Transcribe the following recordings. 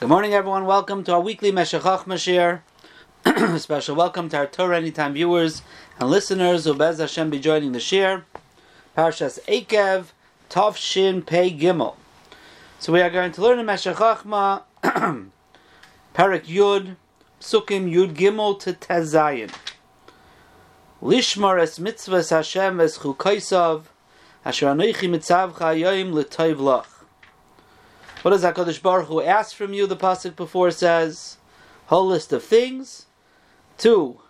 Good morning, everyone. Welcome to our weekly Meshachach Mashir. Special welcome to our Torah Anytime viewers and listeners who Bez Hashem be joining the Shir. Parshas Eikev, Tov Shin Pei Gimel. So we are going to learn in Meshech Chochma, Parak Yud, Sukkim Yud Gimel to Tezayin. Lishmar es mitzvahs Hashem es chukaisav, asher anoichi mitzavcha yoim l'toiv lach. What does HaKadosh Baruch Hu ask from you? The Pasuk before says, whole list of things. Two,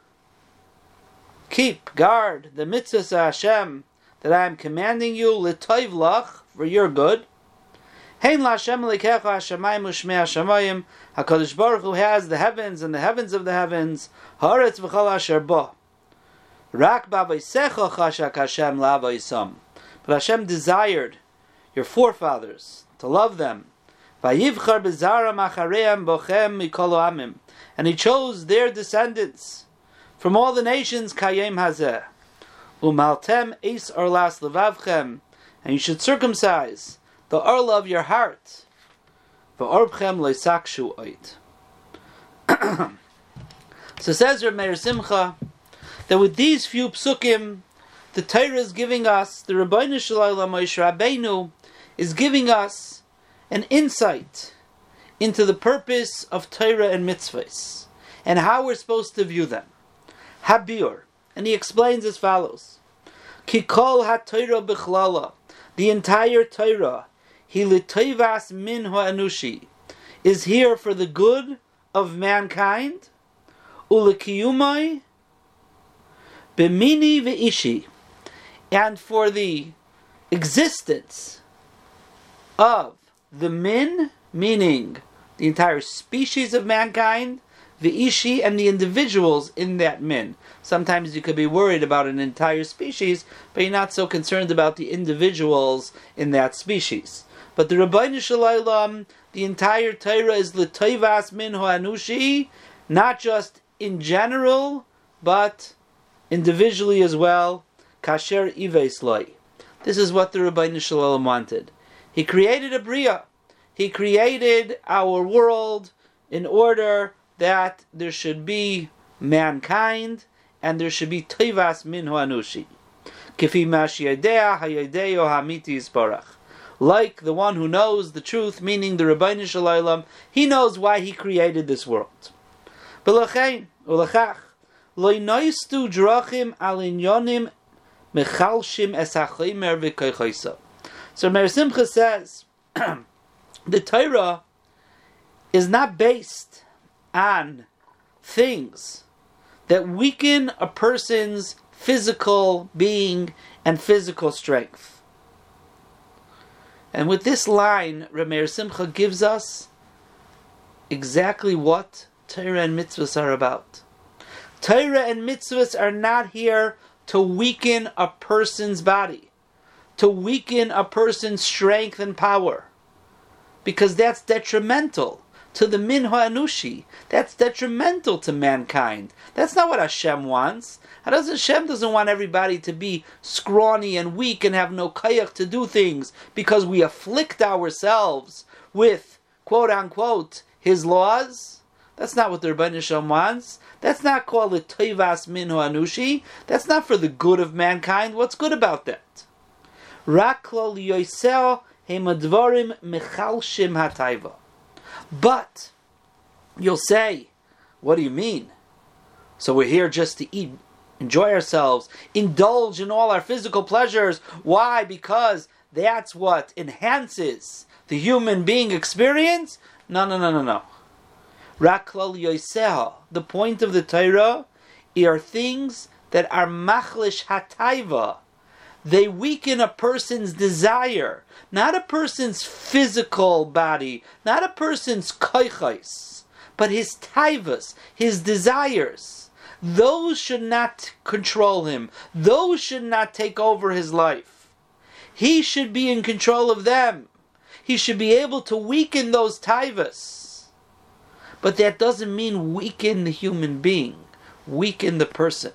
keep, guard the mitzvahs of Hashem that I am commanding you, l'toiv lach, for your good. Hein la'Hashem hashamayim u'shmei. HaKadosh Baruch Hu has the heavens and the heavens of the heavens. Haaretz v'chal asher bo. Rak chashak Hashem. But Hashem desired your forefathers to love them And he chose their descendants from all the nations kayem hazeh. Umaltem es orlas levavchem. And you should circumcise the orla of your heart. V'orbchem leisakshu oit. So says Reb Meir Simcha that with these few psukim, the Torah is giving us, the Rabbeinu Shalom Moshe Rabbeinu is giving us an insight into the purpose of Torah and mitzvahs and how we're supposed to view them. Habir, and he explains as follows: Kikol ha-Torah bichlala, the entire Torah, hilitoivas min ha'anushi, is here for the good of mankind, ulekiyumai bimini ve'ishi, and for the existence of the min, meaning the entire species of mankind, the ishi, and the individuals in that min. Sometimes you could be worried about an entire species, but you're not so concerned about the individuals in that species. But the Rabbeinu Shalom, the entire Torah is l'toivas min ho'anushi, not just in general, but individually as well. Kasher ives loy. This is what the Rabbeinu Shalom wanted. He created a Bria. He created our world in order that there should be mankind and there should be Tivas min anushi. Like the one who knows the truth, meaning the Rabbeinu Shalom, he knows why he created this world. B'lachein, ulachach, lo noistu drachim alinyonim mechalshim esachimer v'koichoisa. So Meir Simcha says, the Torah is not based on things that weaken a person's physical being and physical strength. And with this line, Rameir Simcha gives us exactly what Torah and mitzvahs are about. Torah and mitzvahs are not here to weaken a person's body to weaken a person's strength and power. Because that's detrimental to the min anushi. That's detrimental to mankind. That's not what Hashem wants. Hashem doesn't want everybody to be scrawny and weak and have no kayak to do things because we afflict ourselves with quote unquote His laws. That's not what the Rebbeinu Hashem wants. That's not called a toivas min anushi. That's not for the good of mankind. What's good about that? But you'll say, what do you mean? So we're here just to eat, enjoy ourselves, indulge in all our physical pleasures. Why? Because that's what enhances the human being experience? No, no, no, no, no. Raklal Yoseh, the point of the Torah, are things that are machlish hataiva, they weaken a person's desire, not a person's physical body, not a person's koichos, but his taivas, his desires. Those should not control him. Those should not take over his life. He should be in control of them. He should be able to weaken those taivas. But that doesn't mean weaken the human being, weaken the person.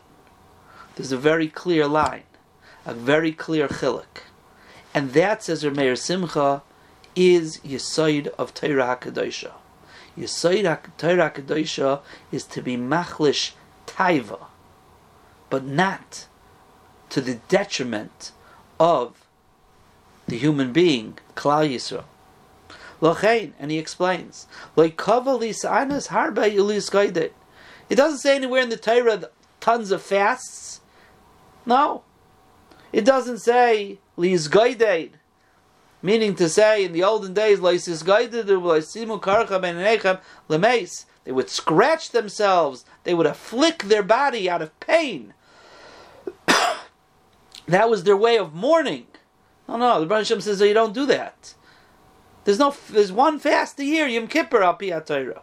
There's a very clear line a very clear chilik. And that, says Meir Simcha, is Yisoid of Torah HaKadosha. Yisoid of Torah Kedosha is to be machlish taiva, but not to the detriment of the human being, Klal Yisrael. Lochein, and he explains, It doesn't say anywhere in the Torah tons of fasts. No, it doesn't say lis meaning to say in the olden days they would scratch themselves, they would afflict their body out of pain. that was their way of mourning. No, no, the Baruch says that you don't do that. There's no, there's one fast a year, Yom Kippur al Torah.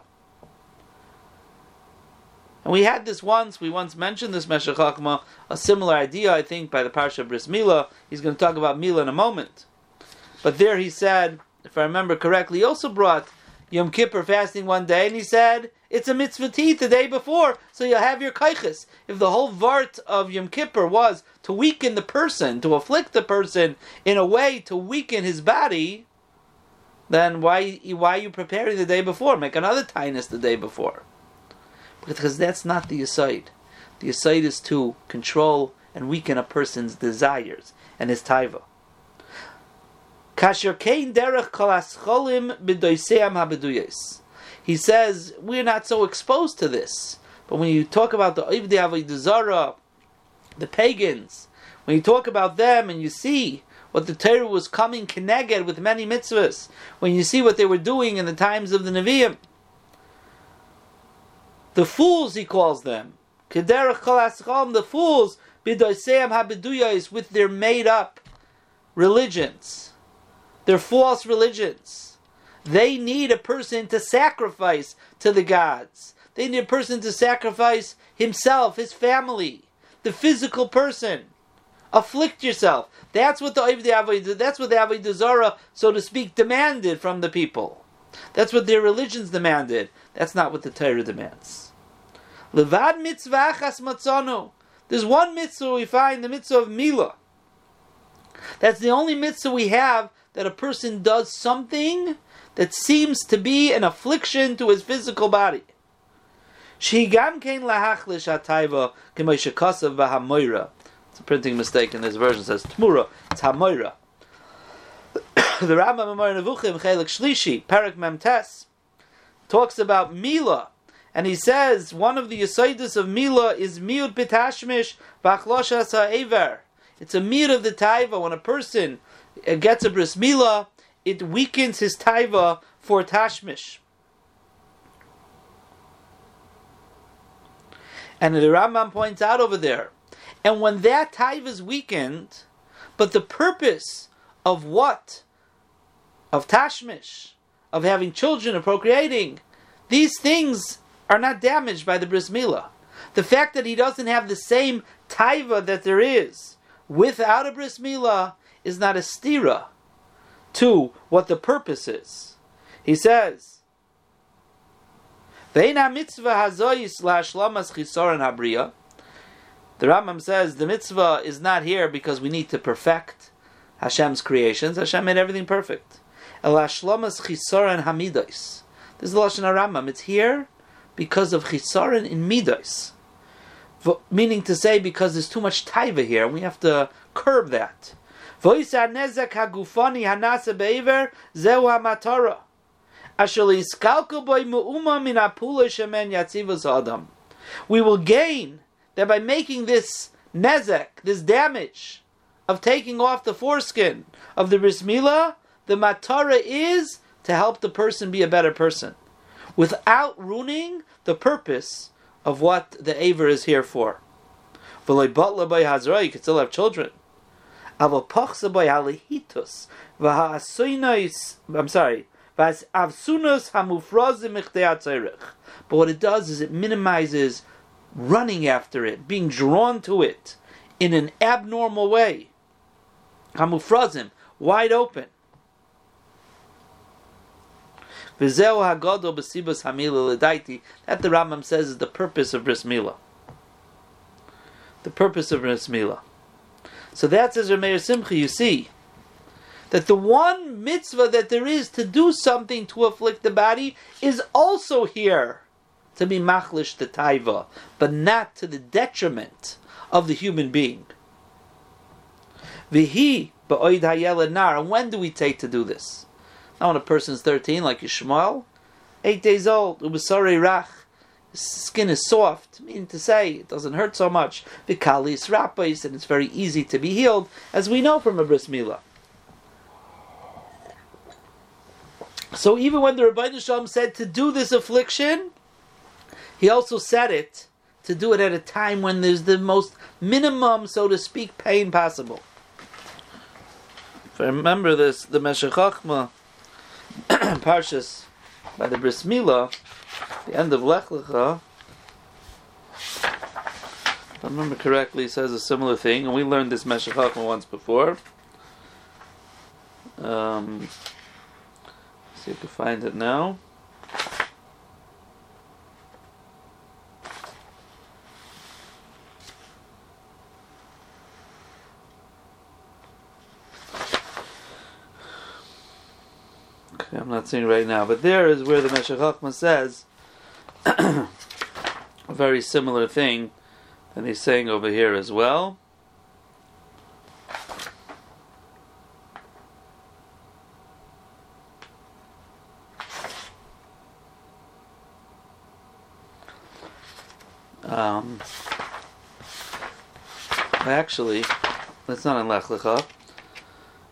And we had this once, we once mentioned this Meshech Chochma, a similar idea, I think, by the Parsha Bris Mila. He's going to talk about Mila in a moment. But there he said, if I remember correctly, he also brought Yom Kippur fasting one day, and he said, it's a mitzvah tea the day before, so you'll have your kaiches. If the whole vart of Yom Kippur was to weaken the person, to afflict the person in a way to weaken his body, then why why are you preparing the day before? Make another tinus the day before. Because that's not the aside. The aside is to control and weaken a person's desires and his taiva. He says we're not so exposed to this, but when you talk about the Ivdi Avodah the pagans, when you talk about them and you see what the Torah was coming connected with many mitzvahs, when you see what they were doing in the times of the Nevi'im, the fools he calls them, the fools, is with their made up religions, their false religions. They need a person to sacrifice to the gods. They need a person to sacrifice himself, his family, the physical person. Afflict yourself. That's what the that's what the Avodah Zarah, so to speak, demanded from the people. That's what their religions demanded. That's not what the Torah demands. Levad mitzvah matzonu. There's one mitzvah we find, the mitzvah of Mila. That's the only mitzvah we have that a person does something that seems to be an affliction to his physical body. It's a printing mistake in this version. It says tmura. It's hamoira. the Rambam Moreh Nevuchim Chelik Shlishi Perak Memtes talks about Mila, and he says one of the Yisaidus of Mila is Miud Pitashmish Bachlosha Sa'ever. It's a mir of the taiva when a person gets a bris mila, it weakens his taiva for tashmish. And the Rambam points out over there, and when that taiva is weakened, but the purpose of what? Of tashmish, of having children, of procreating, these things are not damaged by the bris mila. The fact that he doesn't have the same taiva that there is without a bris milah is not a stira to what the purpose is. He says. The Rambam says the mitzvah is not here because we need to perfect Hashem's creations. Hashem made everything perfect. Elashlomas chisoran hamidos. This is the lashon Rambam. It's here because of chisoran in midos meaning to say because there's too much taiva here, and we have to curb that. We will gain that by making this nezek, this damage of taking off the foreskin of the brismila, the matara is to help the person be a better person, without ruining the purpose of what the Aver is here for. You can still have children. I'm sorry. But what it does is it minimizes running after it, being drawn to it in an abnormal way. Hamufrazim, wide open. That the Rambam says is the purpose of bris milah. The purpose of bris milah. So that says Rameir Simcha. You see that the one mitzvah that there is to do something to afflict the body is also here to be machlish the taiva, but not to the detriment of the human being. Vihi ba'oid hayelad nar. When do we take to do this? Now, when a person's 13, like Yishmael, 8 days old, ubasari rach, skin is soft, meaning to say, it doesn't hurt so much. Vikalis rapais, and it's very easy to be healed, as we know from a bris milah. So even when the Rabbi Shalom said to do this affliction, he also said it to do it at a time when there's the most minimum, so to speak, pain possible. If I remember this, the Meshech Parshas, by the Bris Milah, the end of Lech Lecha, if I remember correctly, says a similar thing, and we learned this Meshech once before. Um, see if I can find it now. Okay, I'm not seeing right now, but there is where the Meshech Chochmah says a very similar thing that he's saying over here as well. Um, actually, that's not in Lech Lecha.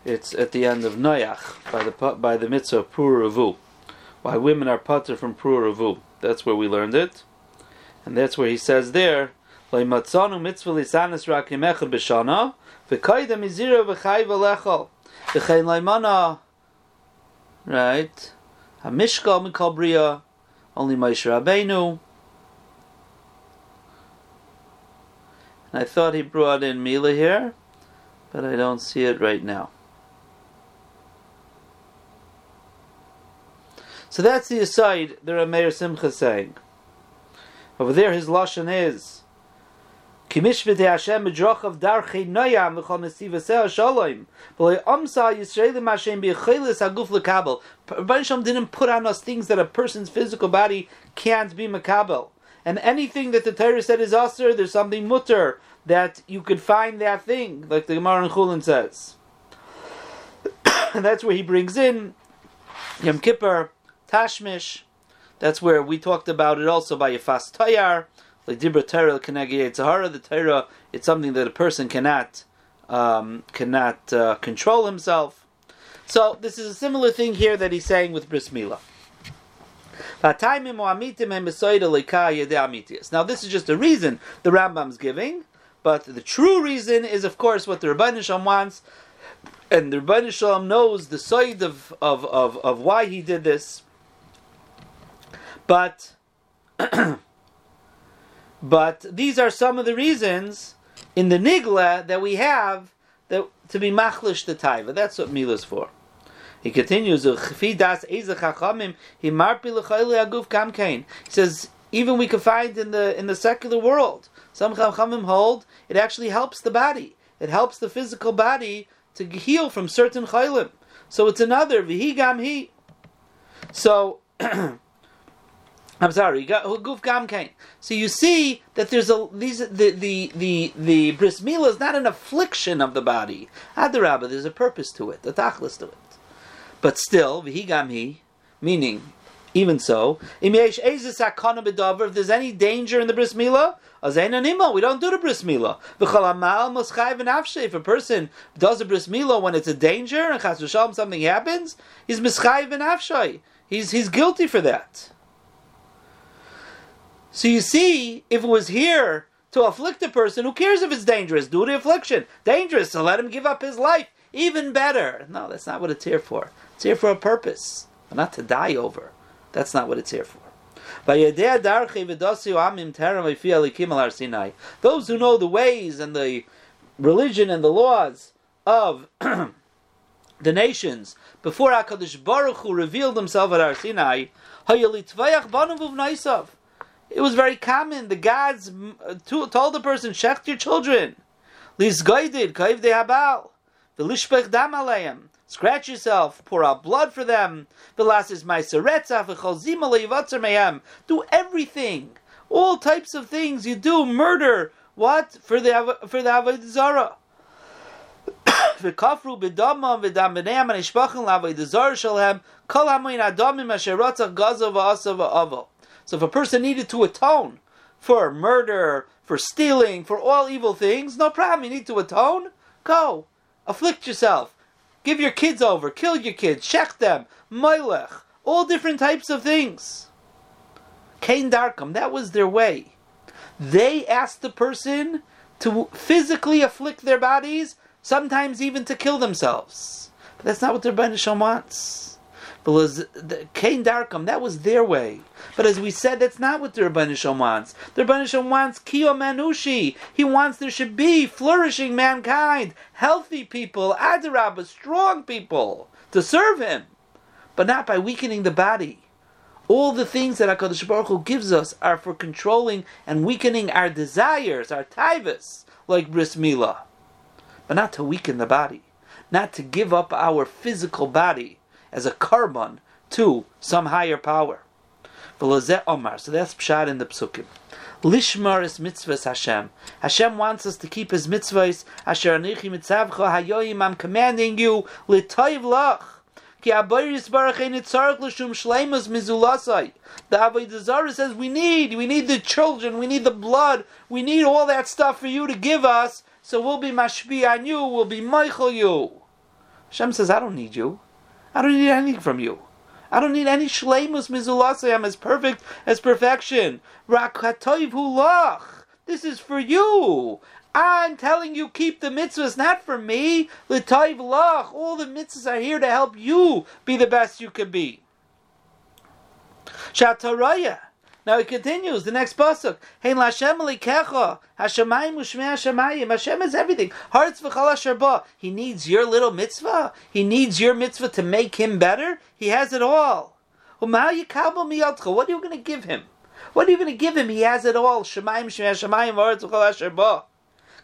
It's at the end of Noach by the by the mitzvah of Puravu. Why women are putter from Puravu. That's where we learned it, and that's where he says there. Right hamishkal mikol bria only Moshe Rabbeinu and I thought he brought in Mila here but I don't see it right now So that's the aside the Rameir Simcha saying. Over there, his lashon is Kimishvite Hashem noyam shalom. Rabban didn't put on us things that a person's physical body can't be makabel. And anything that the Torah said is usher, there's something mutter that you could find that thing, like the Gemara in Chulin says. and that's where he brings in Yom Kippur, Tashmish. That's where we talked about it also by Yafas Tayar, like Dibra Torah Kenegi Sahara. The Torah, it's something that a person cannot um, cannot uh, control himself. So this is a similar thing here that he's saying with Bris Milah. Now this is just a reason the Rambam's giving, but the true reason is of course what the Rabbi Shalom wants, and the Rabbi Shalom knows the side of, of, of, of why he did this. But but these are some of the reasons in the nigla that we have that to be machlish the taiva. That's what mila's for. He continues, He says, even we can find in the in the secular world, some chachamim hold it actually helps the body. It helps the physical body to heal from certain chaylim. So it's another vihigam he. So I'm sorry, got oh, Guf Gam Kain. So you see that there's a these the the the the bris is not an affliction of the body. Adarabba, there's a purpose to it, a tachlis to it. But still, v'higam he, meaning even so, if there's any danger in the bris milah, we don't do the bris milah. If a person does a bris milah when it's a danger and something happens, he's mischayv and He's he's guilty for that. So you see, if it was here to afflict a person, who cares if it's dangerous? Do the affliction. Dangerous, so let him give up his life. Even better. No, that's not what it's here for. It's here for a purpose, not to die over. That's not what it's here for. Those who know the ways and the religion and the laws of the nations before HaKadosh Baruch Hu revealed himself at Har Sinai, it was very common. The gods uh, told the person, "Shecht your children." Lisgaidid kaiv de habal dam. Scratch yourself, pour out blood for them. Ma'aseretzach v'chol zima mehem. Do everything, all types of things you do. Murder, what for the for the avodah zara. So if a person needed to atone for murder, for stealing, for all evil things, no problem. You need to atone? Go. Afflict yourself. Give your kids over. Kill your kids. Check them. Moilech. All different types of things. Cain Darkham, that was their way. They asked the person to physically afflict their bodies, sometimes even to kill themselves. But that's not what their Rebbeinu wants. Because the Cain Darkham, that was their way. But as we said, that's not what the Rabbanisham wants. The Rabbanisham wants Kiyo Manushi. He wants there should be flourishing mankind, healthy people, Adarabah, strong people, to serve him. But not by weakening the body. All the things that HaKadosh Baruch Hu gives us are for controlling and weakening our desires, our taivas, like bris milah. But not to weaken the body. Not to give up our physical body as a carbon to some higher power. So that's pshat in the psukim. Lishmar is mitzvahs Hashem. Hashem wants us to keep His mitzvahs. Asher anichi mitzavcha hayoyim. I'm commanding you litoiv lach. Ki abayris barach ein itzarek l'shum shleimus mizulasai. The Avodah says we need, we need the children, we need the blood, we need all that stuff for you to give us, so we'll be mashbi on you, we'll be Michael you. Hashem says, I don't need you. I don't need anything from you. I don't need any shleimus mizulasai. I'm as perfect as perfection. Rakatoiv hulach. This is for you. I'm telling you, keep the mitzvahs, not for me. L'toiv lach. All the mitzvahs are here to help you be the best you can be. Shataraya. Now it continues, the next pasuk. Hein Lashem kecha Hashemayim u'shmei Hashemayim. Hashem is everything. Hearts v'chal asher He needs your little mitzvah. He needs your mitzvah to make him better. He has it all. What are you going to give him? What are you going to give him? He has it all. Shemayim shmei Hashemayim hearts v'chal asher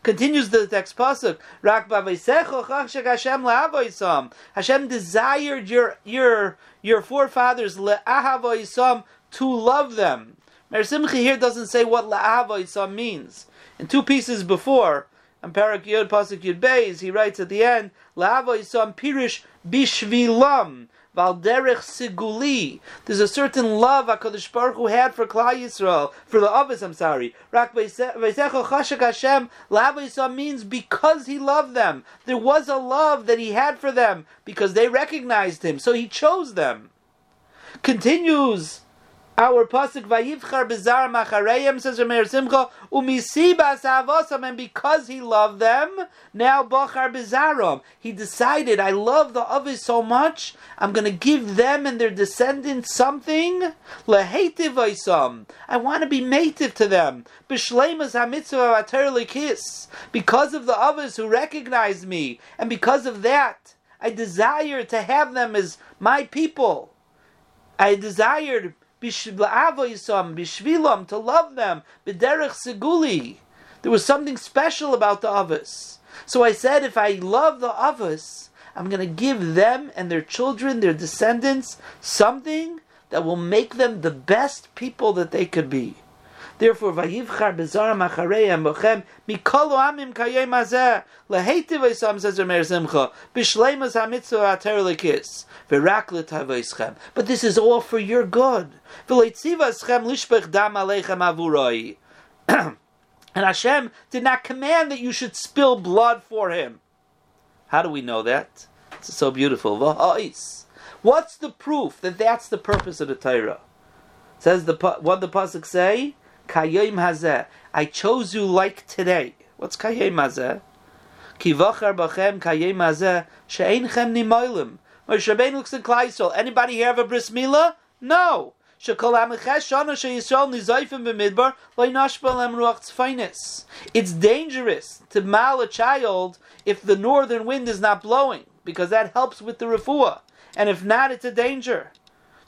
Continues the next pasuk. Rak Hashem la'avoisam. Hashem desired your your your forefathers le'ahavoisam to love them. Meir Simcha here doesn't say what la'ava means. In two pieces before, in Parak Yod Pasuk Yud Beis, he writes at the end, la'ava yisam pirish bishvilam. Valderech Siguli. There's a certain love HaKadosh Baruch Hu had for Klal Yisrael, for the Avis, I'm sorry. Rak Veisecho Chashak Hashem, La'ava means because he loved them. There was a love that he had for them, because they recognized him, so he chose them. Continues our pasuk vayivchar bezar machareyim says Rameir Simcha umisibas avosam, and because he loved them, now bachar bezarom. He decided, I love the others so much, I'm going to give them and their descendants something. Lehetiv. I want to be native to them. B'shleimas hamitzvah ater kiss. Because of the others who recognize me, and because of that, I desire to have them as my people. I desired bishvilam, to love them, b'derech seguli. There was something special about the Avos. So I said, if I love the Avos, I'm going to give them and their children, their descendants, something that will make them the best people that they could be. Therefore, vayivchar bezara machareim bochem mikol amim kayem hazeh lehetiv esam says Rameir Simcha b'shleimas hamitzvah ater lekis v'rak l'tavoischem. But this is all for your good. V'leitzivah lishpech dam aleichem avuroi. And Hashem did not command that you should spill blood for him. How do we know that? It's so beautiful. What's the proof that that's the purpose of the Torah? Says the what the pasuk say? Kayim hazeh. I chose you like today. What's kayim hazeh? Ki vachar bachem kayim hazeh she'einchem nimoilim. Moshe Rabbeinu looks at Klai Anybody here have a bris milah? No. It's dangerous to mal a child if the northern wind is not blowing, because that helps with the refuah. And if not, it's a danger.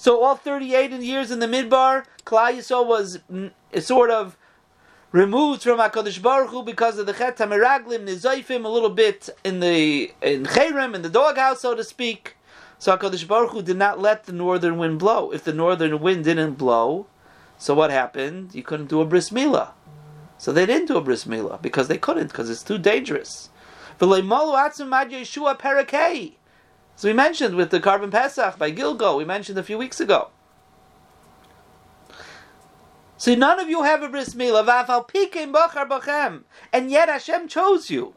So all 38 years in the midbar, Klal Yisrael was sort of removed from Hakadosh Baruch Hu because of the Chet Hameraglim Nizaifim a little bit in the in Cherem in the doghouse, so to speak. So Hakadosh Baruch Hu did not let the northern wind blow. If the northern wind didn't blow, so what happened? You couldn't do a bris milah. So they didn't do a bris milah because they couldn't because it's too dangerous. So we mentioned with the Korban Pesach by Gilgo, we mentioned a few weeks ago. So none of you have a bris milah, and yet Hashem chose you.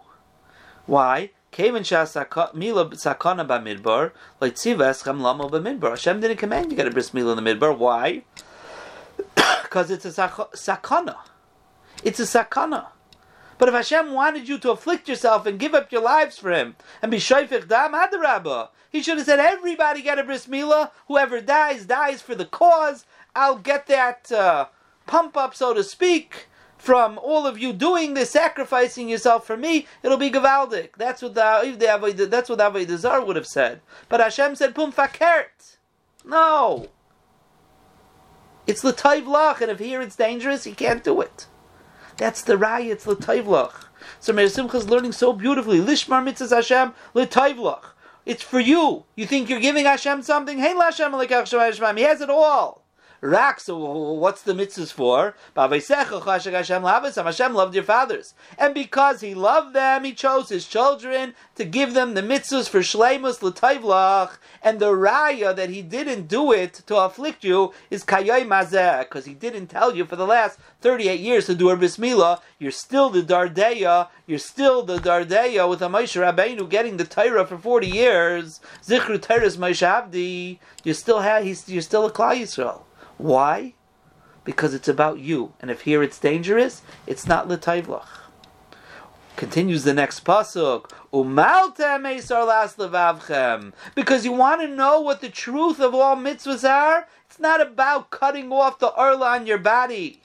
Why? Hashem didn't command you get a bris milah in the midbar. Why? Because it's a sakana. It's a sakana. But if Hashem wanted you to afflict yourself and give up your lives for Him and be shoifich dam adarabba, He should have said, "Everybody get a bris milah. Whoever dies dies for the cause. I'll get that uh, pump up, so to speak." From all of you doing this, sacrificing yourself for me, it'll be gavaldik. That's what the, that's what Avodah would have said. But Hashem said, "Pum fakert." No, it's the lach, and if here it's dangerous, he can't do it. That's the raya, it's l'tayvlach. So Meir Simcha is learning so beautifully. Lishmar mitzvahs Hashem l'tayvlach. It's for you. You think you're giving Hashem something? Hey, Hashem He has it all. Rak, so what's the mitzvahs for? Hashem loved your fathers. And because he loved them, he chose his children to give them the mitzvahs for shleimus l'tayvlach. And the raya that he didn't do it to afflict you is kayoy mazeh, because he didn't tell you for the last 38 years to do a bris milah. You're still the dardeya, you're still the dardeya with a Moshe Rabbeinu getting the Torah for 40 years. Zichru Torah's Moshe Abdi. You still have, you're still a Klal Yisrael. Why? Because it's about you. And if here it's dangerous, it's not l'tayvlach. Continues the next pasuk. Because you want to know what the truth of all mitzvahs are. It's not about cutting off the arla on your body.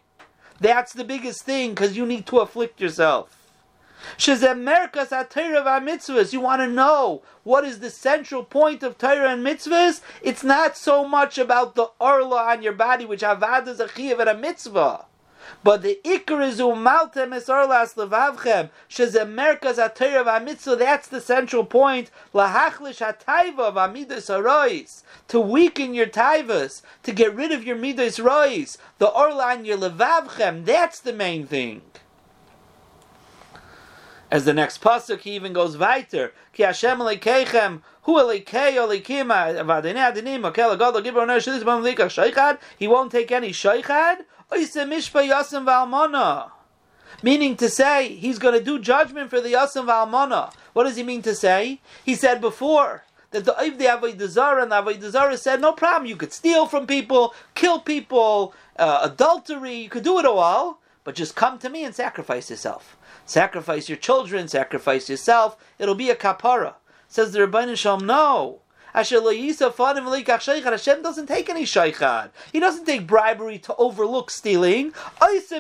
That's the biggest thing because you need to afflict yourself. Shezem mitzvahs. You want to know what is the central point of Torah and mitzvahs? It's not so much about the orla on your body, which avad is a and a mitzvah. But the ikar is umaltem es orlas levavchem shezem merkas v'amitzvah. That's the central point. Lahachlish hatayva v'amidas harois to weaken your taivas, to get rid of your midas rois. The orla on your levavchem. That's the main thing. As the next pasuk, he even goes weiter. Ki Hashem lekeichem hu lekei olekim avadinei adinim okel agad gibor no shlis bam lika shaychad. He won't take any shaychad. Oise mishpa yasim valmona. Meaning to say, he's going to do judgment for the yasim valmona. What does he mean to say? He said before that the Avodah Avodah and the Avodah said, no problem, you could steal from people, kill people, uh, adultery, you could do it all, but just come to me and sacrifice yourself. Sacrifice your children, sacrifice yourself. It'll be a kapara. Says the Rabbi Shalom, no. Hashem doesn't take any shaychad. He doesn't take bribery to overlook stealing. If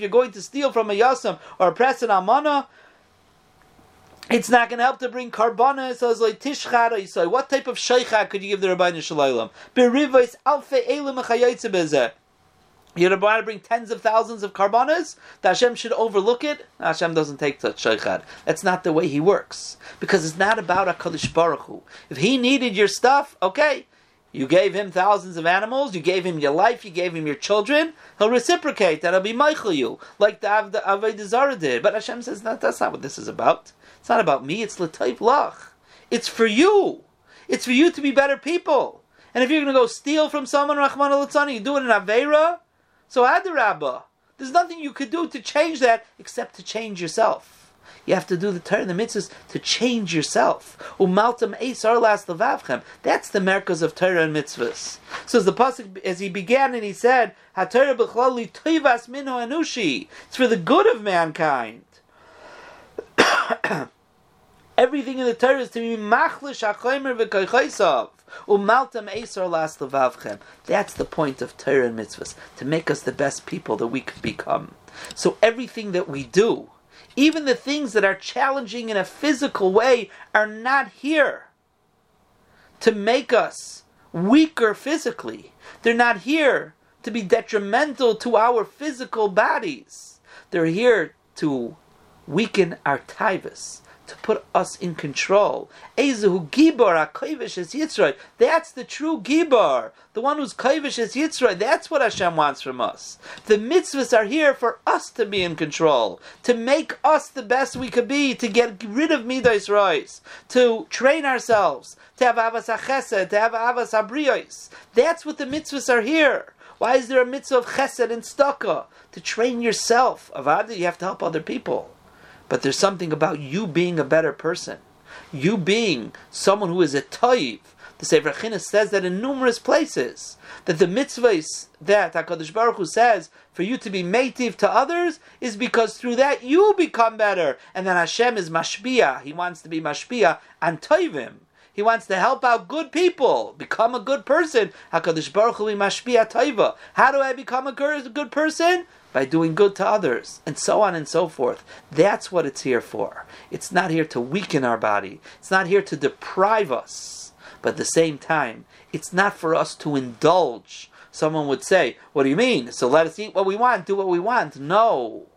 you're going to steal from a yasam or a press an amana, it's not going to help to bring carbona. So it's like tishchad. What type of shaychad could you give the Rabbi Shalom? You're about to bring tens of thousands of carbonas, that Hashem should overlook it. Hashem doesn't take such shaykhad. That's not the way He works. Because it's not about a Kaddish Baruch Hu. If He needed your stuff, okay, you gave Him thousands of animals, you gave Him your life, you gave Him your children, He'll reciprocate, that He'll be Michael you, like the Avodah Zarah did. But Hashem says, no, that's not what this is about. It's not about me, it's L'tayv Lach. It's for you. It's for you to be better people. And if you're going to go steal from someone, Rahman al you do it in Aveira, so Adarabba, there's nothing you could do to change that except to change yourself. You have to do the Torah and the mitzvahs to change yourself. Umaltam eisar las levavchem. That's the merkaz of Torah and mitzvahs. So as the pasuk, as he began and he said, "Hatorah b'chlali anushi." It's for the good of mankind. Everything in the Torah is to be machlish hachomer v'koychaisav. Umaltam Esar Las Levavchem. That's the point of Torah and mitzvahs, to make us the best people that we could become. So everything that we do, even the things that are challenging in a physical way, are not here to make us weaker physically. They're not here to be detrimental to our physical bodies. They're here to weaken our tivus, to put us in control. Ezehu Gibor HaKoivish is Yitzray. That's the true Gibor, the one who's Koivish is Yitzray. That's what Hashem wants from us. The mitzvahs are here for us to be in control, to make us the best we could be, to get rid of Midas Rois, to train ourselves, to have Avas HaChesed, to have Avas HaBriyos. That's what the mitzvahs are here. Why is there a mitzvah of chesed and staka? To train yourself. Avada, you have to help other people. But there's something about you being a better person. You being someone who is a toiv. The Sefer Chinas says that in numerous places. That the mitzvahs that HaKadosh Baruch Hu says for you to be mative to others is because through that you become better. And then Hashem is mashpia. He wants to be mashpia and toivim. He wants to help out good people, become a good person. How do I become a good person? by doing good to others, and so on and so forth. That's what it's here for. It's not here to weaken our body, it's not here to deprive us, but at the same time, it's not for us to indulge. Someone would say, What do you mean? So let us eat what we want, do what we want. No.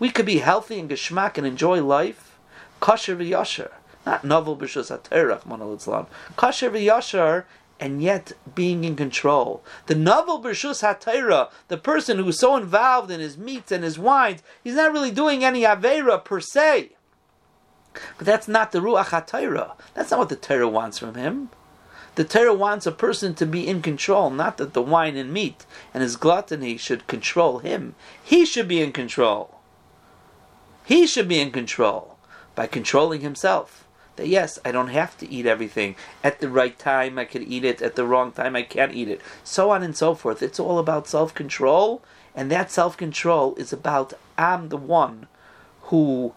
We could be healthy and geschmack and enjoy life. Kosher v'yasher. Not novel b'shus ha Kosher v'yasher and yet being in control. The novel Bershus HaTorah, the person who's so involved in his meats and his wines, he's not really doing any Avera per se. But that's not the Ruach HaTorah. That's not what the Torah wants from him. The Torah wants a person to be in control, not that the wine and meat and his gluttony should control him. He should be in control. He should be in control by controlling himself that yes, I don't have to eat everything. At the right time, I can eat it. At the wrong time, I can't eat it. So on and so forth. It's all about self control, and that self control is about I'm the one who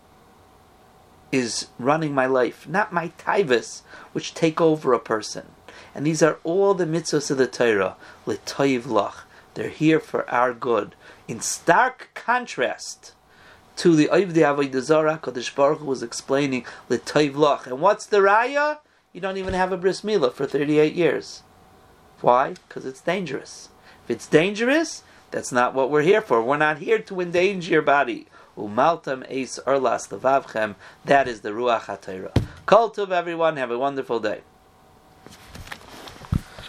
is running my life, not my tivus, which take over a person. And these are all the mitzvahs of the Torah, l'toiv lach. They're here for our good. In stark contrast to the Oivdi Avodah Kodesh Baruch Hu was explaining L'Toiv Lach. And what's the raya? You don't even have a bris milah for 38 years. Why? Because it's dangerous. If it's dangerous, that's not what we're here for. We're not here to endanger your body. Umaltam eis erlas levavchem. That is the Ruach HaTorah. Kol tov, everyone. Have a wonderful day.